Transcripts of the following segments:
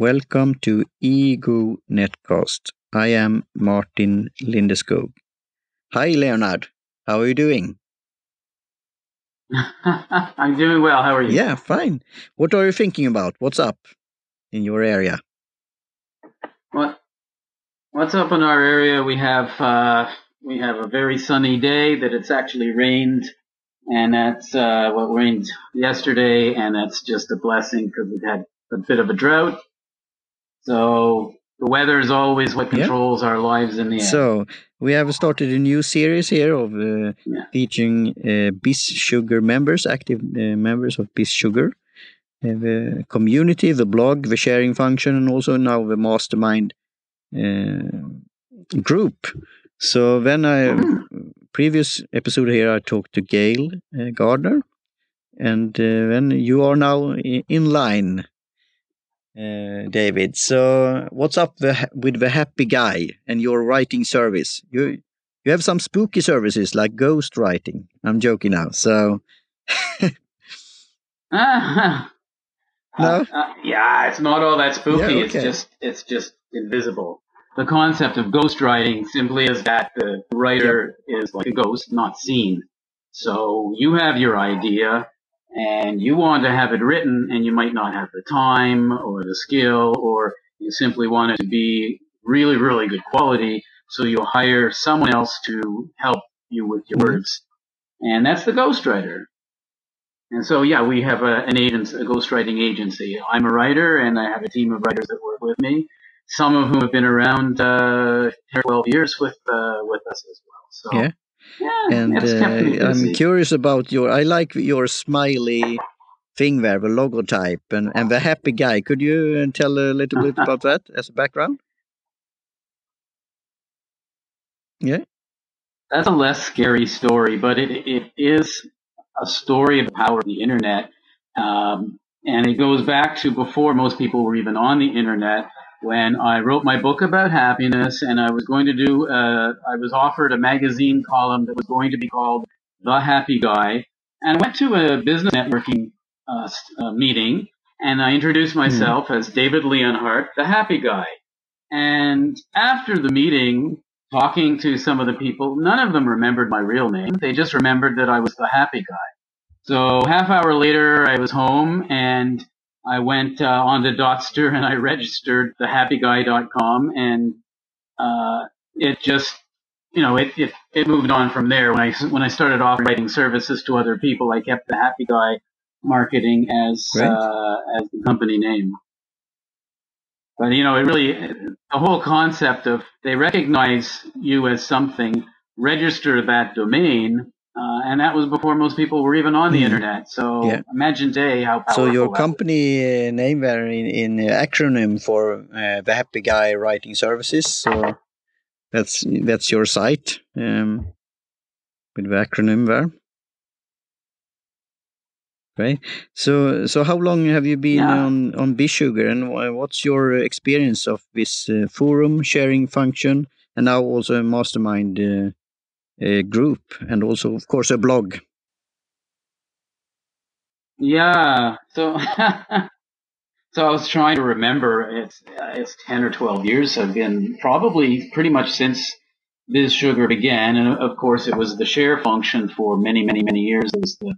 Welcome to Ego Netcast. I am Martin Lindeskog. Hi, Leonard. How are you doing? I'm doing well. How are you? Yeah, fine. What are you thinking about? What's up in your area? What What's up in our area? We have uh, we have a very sunny day that it's actually rained, and that's uh, what rained yesterday, and that's just a blessing because we've had a bit of a drought. So the weather is always what controls yeah. our lives in the end. So we have started a new series here of uh, yeah. featuring uh, BIS Sugar members, active uh, members of BizSugar, the community, the blog, the sharing function, and also now the mastermind uh, group. So then I mm. previous episode here I talked to Gail uh, Gardner, and uh, then you are now in line uh, David. So, what's up with the Happy Guy and your writing service? You you have some spooky services like ghost writing. I'm joking now. So, uh, no, uh, yeah, it's not all that spooky. Yeah, okay. It's just it's just invisible. The concept of ghost writing simply is that the writer is like a ghost, not seen. So you have your idea, and you want to have it written and you might not have the time or the skill or you simply want it to be really, really good quality. So you'll hire someone else to help you with your mm-hmm. words. And that's the ghostwriter. And so, yeah, we have a, an agent, a ghostwriting agency. I'm a writer and I have a team of writers that work with me. Some of whom have been around, uh, 12 years with, uh, with us as well. So, yeah. Yeah, and uh, I'm curious about your. I like your smiley thing there, the logotype, and and the happy guy. Could you uh, tell a little bit about that as a background? Yeah, that's a less scary story, but it it is a story of the power of the internet, um, and it goes back to before most people were even on the internet when I wrote my book about happiness and I was going to do, uh, I was offered a magazine column that was going to be called The Happy Guy. And I went to a business networking uh, uh, meeting and I introduced hmm. myself as David Leonhardt, the happy guy. And after the meeting, talking to some of the people, none of them remembered my real name. They just remembered that I was the happy guy. So half hour later, I was home and I went uh, on to Dotster and I registered the happyguy.com and uh, it just, you know, it, it, it moved on from there. When I, when I started off writing services to other people, I kept the Happy Guy marketing as, uh, as the company name. But, you know, it really, the whole concept of they recognize you as something, register that domain, uh, and that was before most people were even on the mm. internet. So yeah. imagine today how So your company uh, name there in, in acronym for uh, the Happy Guy Writing Services. So that's that's your site um, with the acronym there. Right. So so how long have you been yeah. on on BizSugar, and what's your experience of this uh, forum sharing function, and now also a mastermind? A group and also, of course, a blog. Yeah. So, so I was trying to remember. It's it's ten or twelve years. I've been probably pretty much since BizSugar began, and of course, it was the share function for many, many, many years. Was the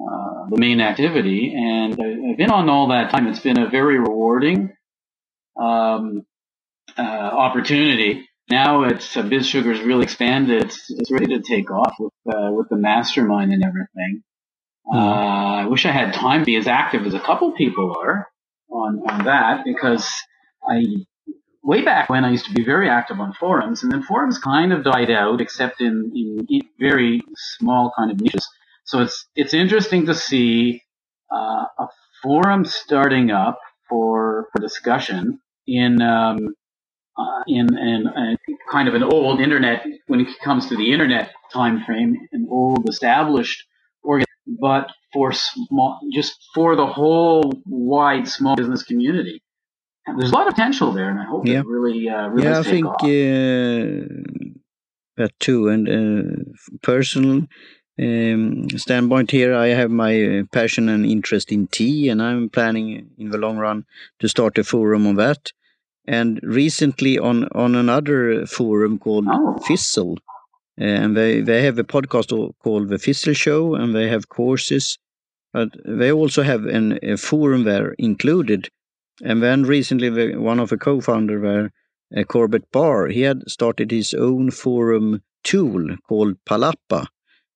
uh, the main activity, and I've been on all that time. It's been a very rewarding um, uh, opportunity now it's uh, BizSugar's really expanded. It's, it's ready to take off with uh, with the mastermind and everything. Mm. Uh, I wish I had time to be as active as a couple people are on on that because I way back when I used to be very active on forums, and then forums kind of died out, except in, in very small kind of niches. So it's it's interesting to see uh, a forum starting up for for discussion in um, uh, in, in a, kind of an old internet, when it comes to the internet time frame, an old established organ, but for small, just for the whole wide small business community. And there's a lot of potential there, and I hope yeah. it really, uh, really yeah, I think uh, that too. And uh, personal, um, standpoint here, I have my uh, passion and interest in tea, and I'm planning in the long run to start a forum on that. And recently, on on another forum called oh. Fizzle, uh, and they they have a podcast called the Fizzle Show, and they have courses, but they also have an, a forum there included. And then recently, the, one of the co-founder there, uh, Corbett Barr, he had started his own forum tool called Palapa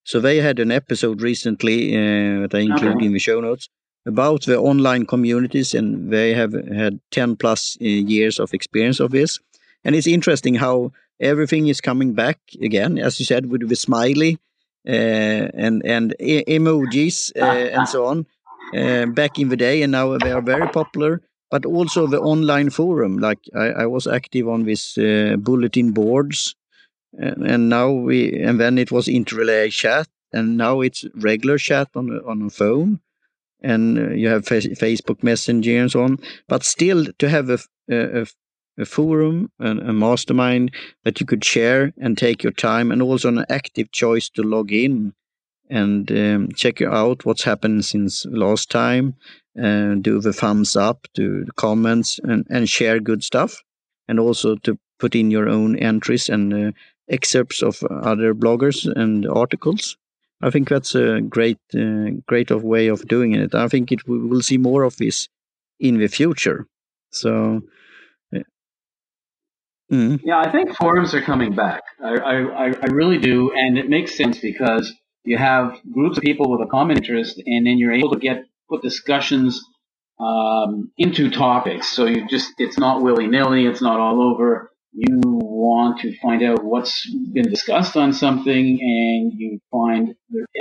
so they had an episode recently uh, that I include okay. in the show notes about the online communities, and they have had 10 plus uh, years of experience of this. And it's interesting how everything is coming back again, as you said, with the smiley uh, and and e emojis uh, and so on uh, back in the day, and now they are very popular. But also the online forum, like I, I was active on this uh, bulletin boards and now we and then it was interrelay chat and now it's regular chat on on a phone and uh, you have facebook messenger and so on but still to have a, a, a forum and a mastermind that you could share and take your time and also an active choice to log in and um, check out what's happened since last time and do the thumbs up do the comments and, and share good stuff and also to put in your own entries and uh, excerpts of other bloggers and articles. I think that's a great, uh, great of way of doing it. I think it we will see more of this in the future. So, mm. yeah, I think forums are coming back. I, I, I really do, and it makes sense because you have groups of people with a common interest, and then you're able to get put discussions um, into topics. So you just it's not willy nilly. It's not all over you want to find out what's been discussed on something and you find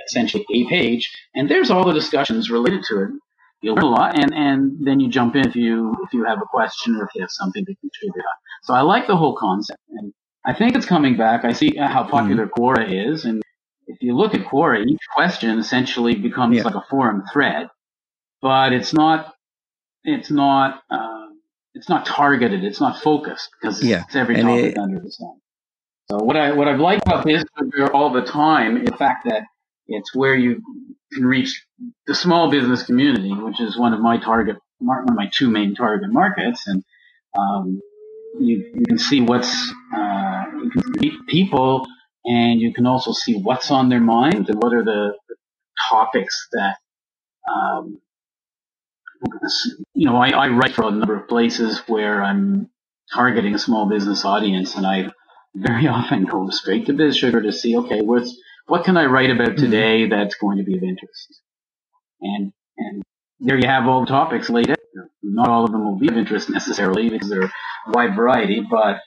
essentially a page and there's all the discussions related to it. You'll learn a lot and, and then you jump in if you, if you have a question or if you have something to contribute on. So I like the whole concept and I think it's coming back. I see how popular mm-hmm. Quora is and if you look at Quora, each question essentially becomes yeah. like a forum thread, but it's not, it's not, uh, it's not targeted, it's not focused because yeah. it's every topic it, under the sun. So what I what I've liked about this all the time is the fact that it's where you can reach the small business community, which is one of my target one of my two main target markets, and um, you, you can see what's uh, you can meet people, and you can also see what's on their mind and what are the, the topics that um, you know, I, I write for a number of places where I'm targeting a small business audience, and I very often go straight to BizSugar to see, okay, what's what can I write about mm-hmm. today mm-hmm. that's going to be of interest? And and there you have all the topics laid out. Not all of them will be of interest necessarily because they're a wide variety, but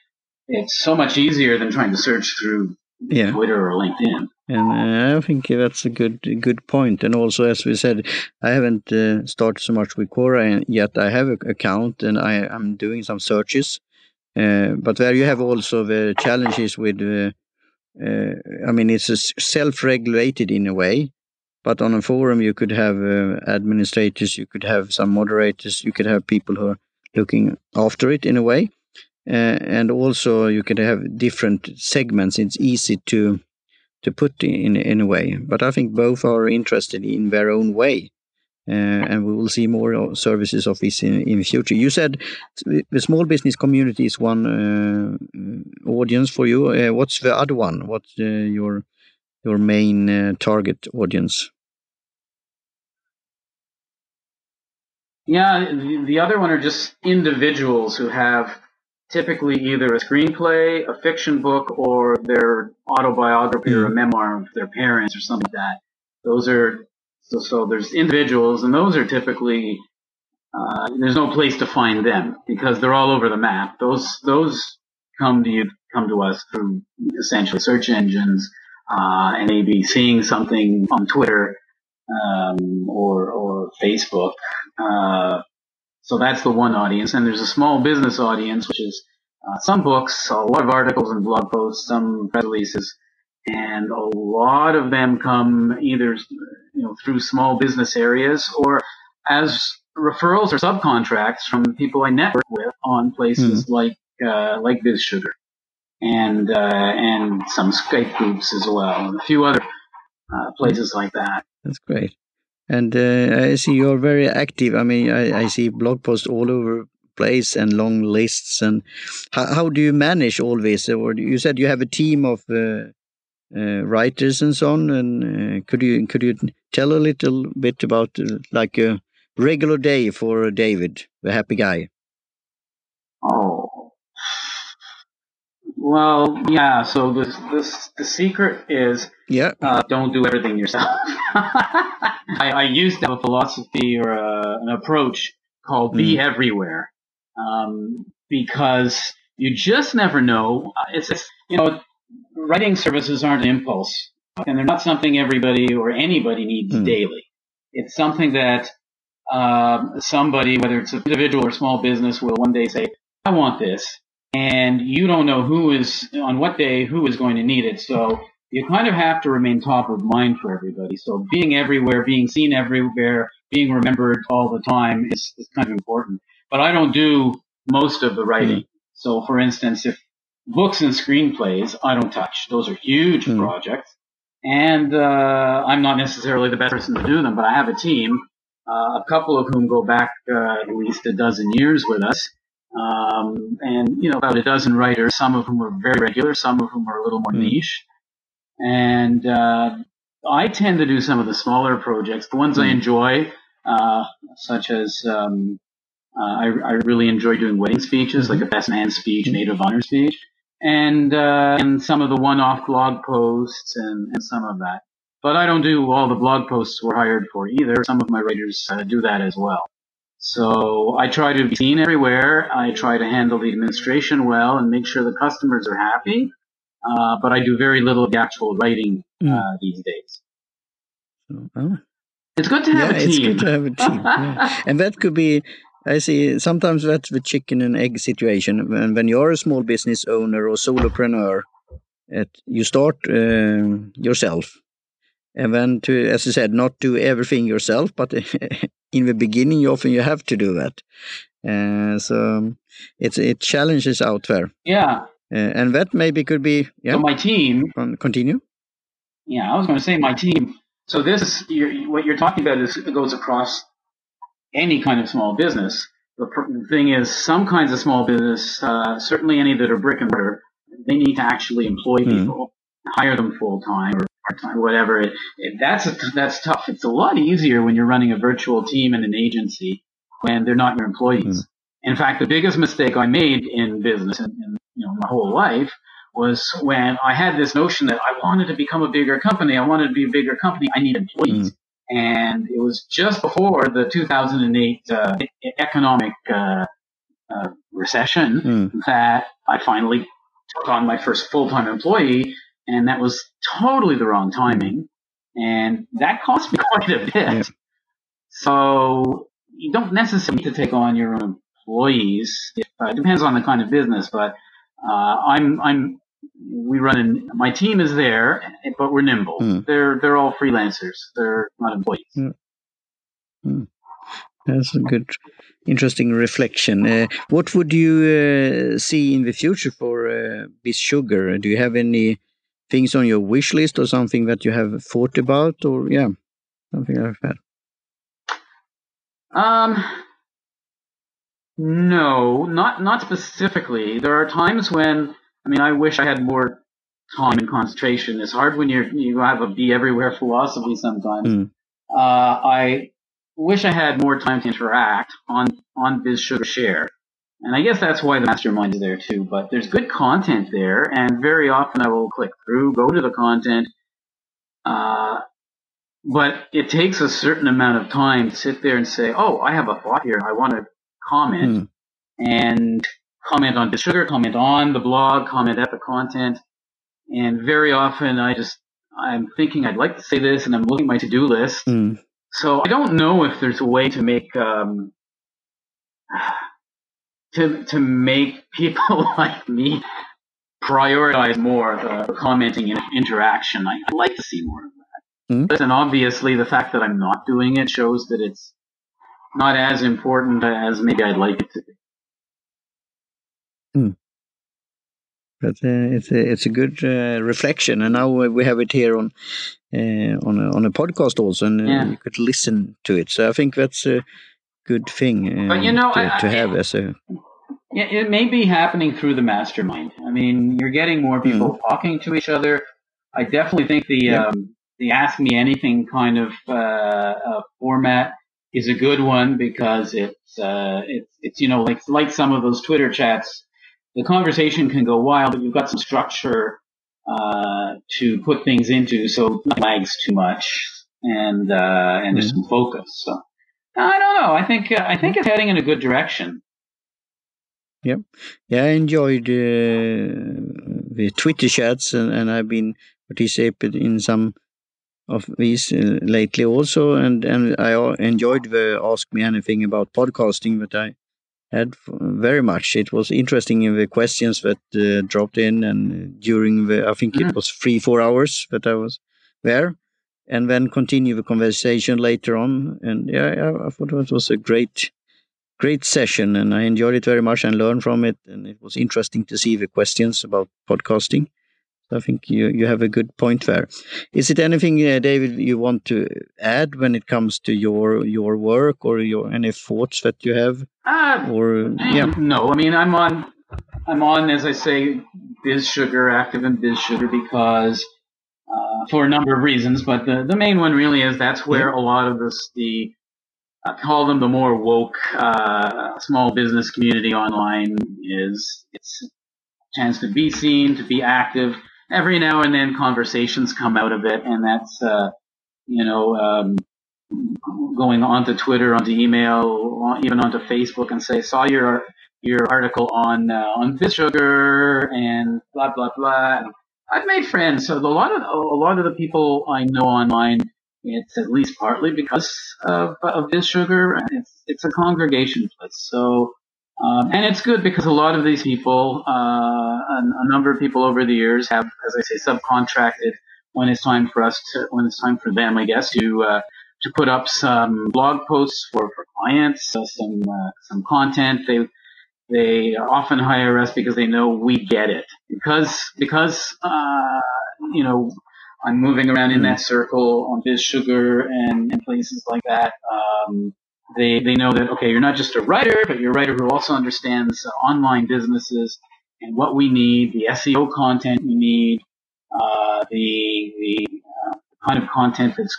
it's so much easier than trying to search through yeah. Twitter or LinkedIn. And uh, I think that's a good good point. And also, as we said, I haven't uh, started so much with Quora yet. I have an account and I am doing some searches. Uh, but there you have also the challenges with. Uh, uh, I mean, it's self-regulated in a way, but on a forum you could have uh, administrators, you could have some moderators, you could have people who are looking after it in a way. Uh, and also you can have different segments. It's easy to to put in in a way, but I think both are interested in their own way. Uh, and we will see more services of this in, in the future. You said the small business community is one uh, audience for you. Uh, what's the other one? What's uh, your your main uh, target audience? Yeah, the other one are just individuals who have typically either a screenplay, a fiction book, or their autobiography or a hmm. memoir of their parents or something like that. Those are so, so there's individuals, and those are typically uh, there's no place to find them because they're all over the map. Those those come to you come to us through essentially search engines uh, and maybe seeing something on Twitter um, or or Facebook. Uh, so that's the one audience. And there's a small business audience, which is uh, some books, a lot of articles and blog posts, some press releases, and a lot of them come either you know through small business areas or as referrals or subcontracts from people I network with on places mm-hmm. like uh, like BizSugar and uh, and some Skype groups as well, and a few other uh, places like that. That's great. And uh, I see you're very active. I mean, I, I see blog posts all over place and long lists. And how, how do you manage all this? Or you said you have a team of uh, uh, writers and so on. And uh, could you could you tell a little bit about uh, like a regular day for David, the happy guy? Oh, well, yeah. So the the the secret is yeah. Uh, don't do everything yourself. I, I, used to have a philosophy or a, an approach called mm. be everywhere, um, because you just never know. It's, it's you know, writing services aren't an impulse, and they're not something everybody or anybody needs mm. daily. It's something that um, somebody, whether it's an individual or small business, will one day say, "I want this," and you don't know who is on what day who is going to need it. So you kind of have to remain top of mind for everybody. So being everywhere, being seen everywhere, being remembered all the time is, is kind of important. But I don't do most of the writing. Mm. So for instance, if books and screenplays, I don't touch. Those are huge mm. projects. And uh, I'm not necessarily the best person to do them, but I have a team, uh, a couple of whom go back uh, at least a dozen years with us. Um, and, you know, about a dozen writers, some of whom are very regular, some of whom are a little more mm. niche. And uh, I tend to do some of the smaller projects, the ones. I hmm. enjoy, uh, such as um, uh, I, I, really enjoy doing wedding speeches, like a best man speech, native of honor speech, and uh, and some of the one-off blog posts and, and some of that. But I don't do all the blog posts we're hired for either. Some of my writers uh, do that as well. So I try to be seen everywhere. I try to handle the administration well and make sure the customers are happy. Uh, but I do very little of the actual writing mm. uh, these days. Oh. It's good to have yeah, a team. It's good to have a team. yeah. And that could be, I see, sometimes that's the chicken and egg situation. When, when you're a small business owner or solopreneur, it, you start uh, yourself. And then to, as I said, not do everything yourself, but in the beginning, you often you have to do that. Uh, so it's it challenges out there. Yeah, uh, and that maybe could be yeah. So my team. Continue. Yeah, I was going to say my team. So this, you're, what you're talking about, is goes across any kind of small business. The, pr- thing is, some kinds of small business, uh, certainly any that are brick and mortar, they need to actually employ mm. people, hire them full time or part time, whatever. It, it, that's a, that's tough. It's a lot easier when you're running a virtual team in an agency when they're not your employees. Mm. In fact, the biggest mistake I made in business and, and you know, my whole life was when I had this notion that I wanted to become a bigger company. I wanted to be a bigger company. I need employees. Mm. And it was just before the 2008 uh, economic uh, uh, recession mm. that I finally took on my first full-time employee, and that was totally the wrong timing, and that cost me quite a bit. Yeah. So you don't necessarily need to take on your own employees. It uh, depends on the kind of business, but uh, I'm I'm we run in my team is there, but we're nimble. Mm. They're they're all freelancers. They're not employees. Mm. Mm. That's a good, interesting reflection. Uh, what would you uh, see in the future for uh, Biz Sugar? Do you have any things on your wish list or something that you have thought about, or yeah, something like that? Um, no, not not specifically. There are times when I mean I wish I had more time and concentration. It's hard when you're you have a be everywhere philosophy sometimes. Mm. Uh, I wish I had more time to interact on on Biz Sugar Share. And I guess that's why the mastermind is there too. But there's good content there, and very often I will click through, go to the content. Uh, but it takes a certain amount of time to sit there and say, "Oh, I have a thought here. I want to comment hmm. and comment on the sugar, comment on the blog, comment at the content. And very often I just, I'm thinking I'd like to say this and I'm looking at my to-do list. Hmm. So I don't know if there's a way to make, um, to, to make people like me prioritize more the commenting and interaction. I, would like to see more of that. Mm. And obviously the fact that I'm not doing it shows that it's not as important as maybe I'd like it to be. Hmm. but uh, it's a, it's a good uh, reflection, and now we have it here on uh, on a, on a podcast also, and uh, yeah. you could listen to it. So I think that's a good thing. but you know, to, I, to have as a yeah, it may be happening through the mastermind. I mean, you're getting more people mm. talking to each other. I definitely think the yeah. um, the ask me anything kind of uh, uh, format is a good one because it's uh, it's it's you know like like some of those Twitter chats, the conversation can go wild, but you've got some structure uh, to put things into, so it lags too much, and uh, and mm-hmm. there's some focus. So I don't know. I think uh, I think it's heading in a good direction. Yep. Yeah, I enjoyed uh, the Twitter chats, and, and I've been participated in some of these uh, lately also, and and I enjoyed the Ask Me Anything about podcasting that I had very much. It was interesting in the questions that uh, dropped in, and during the I think mm. it was three four hours that I was there, and then continue the conversation later on. And yeah, I, I thought it was a great great session, and I enjoyed it very much and learned from it. And it was interesting to see the questions about podcasting. I think you, you have a good point there. Is it anything, uh, David, you want to add when it comes to your your work or your any thoughts that you have? Uh, or yeah, no. I mean, I'm on I'm on as I say, Biz Sugar, active in Biz Sugar because uh, for a number of reasons, but the the main one really is that's where a lot of this the I call them the more woke uh, small business community online is. It's a chance to be seen, to be active every now and then conversations come out of it, and that's uh, you know um, going onto Twitter, onto email, even onto Facebook, and say saw your your article on uh, on sugar and blah blah blah. And I've made friends. So a lot of a lot of the people I know online, it's at least partly because of of BizSugar. It's it's a congregation place, so um, and it's good because a lot of these people, uh, a, a, number of people over the years have, as I say, subcontracted when it's time for us to, when it's time for them, I guess, to, uh, to put up some blog posts for, for clients, uh, some, uh, some content. They, they often hire us because they know we get it. Because, because, uh, you know, I'm moving around in that circle on Biz Sugar and, and places like that. Um, they, they know that, okay, you're not just a writer, but you're a writer who also understands uh, online businesses and what we need, the SEO content we need, uh, the, the uh, kind of content that's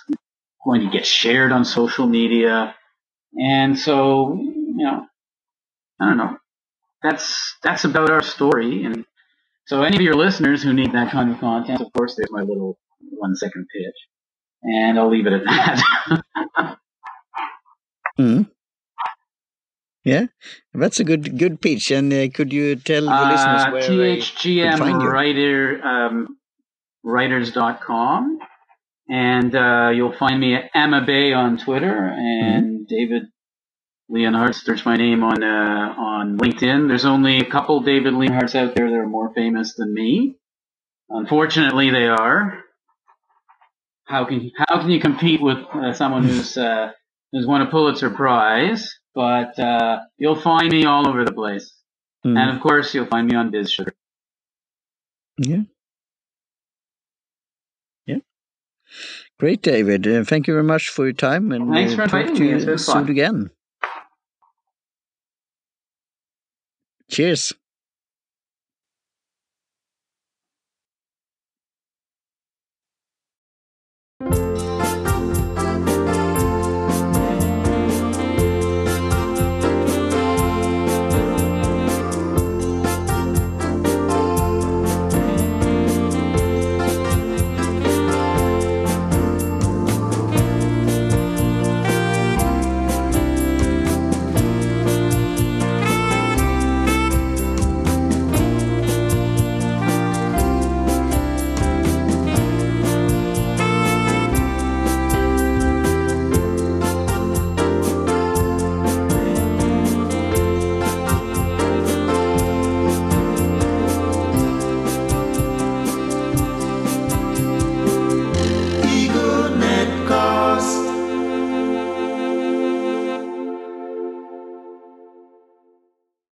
going to get shared on social media. And so, you know, I don't know. That's, that's about our story. And so any of your listeners who need that kind of content, of course, there's my little one second pitch. And I'll leave it at that. Mm. Yeah, that's a good good pitch. And uh, could you tell the uh, listeners where THGM find you? writer um, writers.com and uh, you'll find me at amabaie on Twitter and mm-hmm. David Leonhardt. Search my name on uh, on LinkedIn. There's only a couple David Leonhardts out there that are more famous than me. Unfortunately, they are. How can how can you compete with uh, someone who's uh, has won a Pulitzer Prize, but uh, you'll find me all over the place. Mm. And of course, you'll find me on Biz Sugar. Yeah. Yeah. Great, David. Uh, thank you very much for your time. And Thanks for inviting me. It's soon fun. again. Cheers.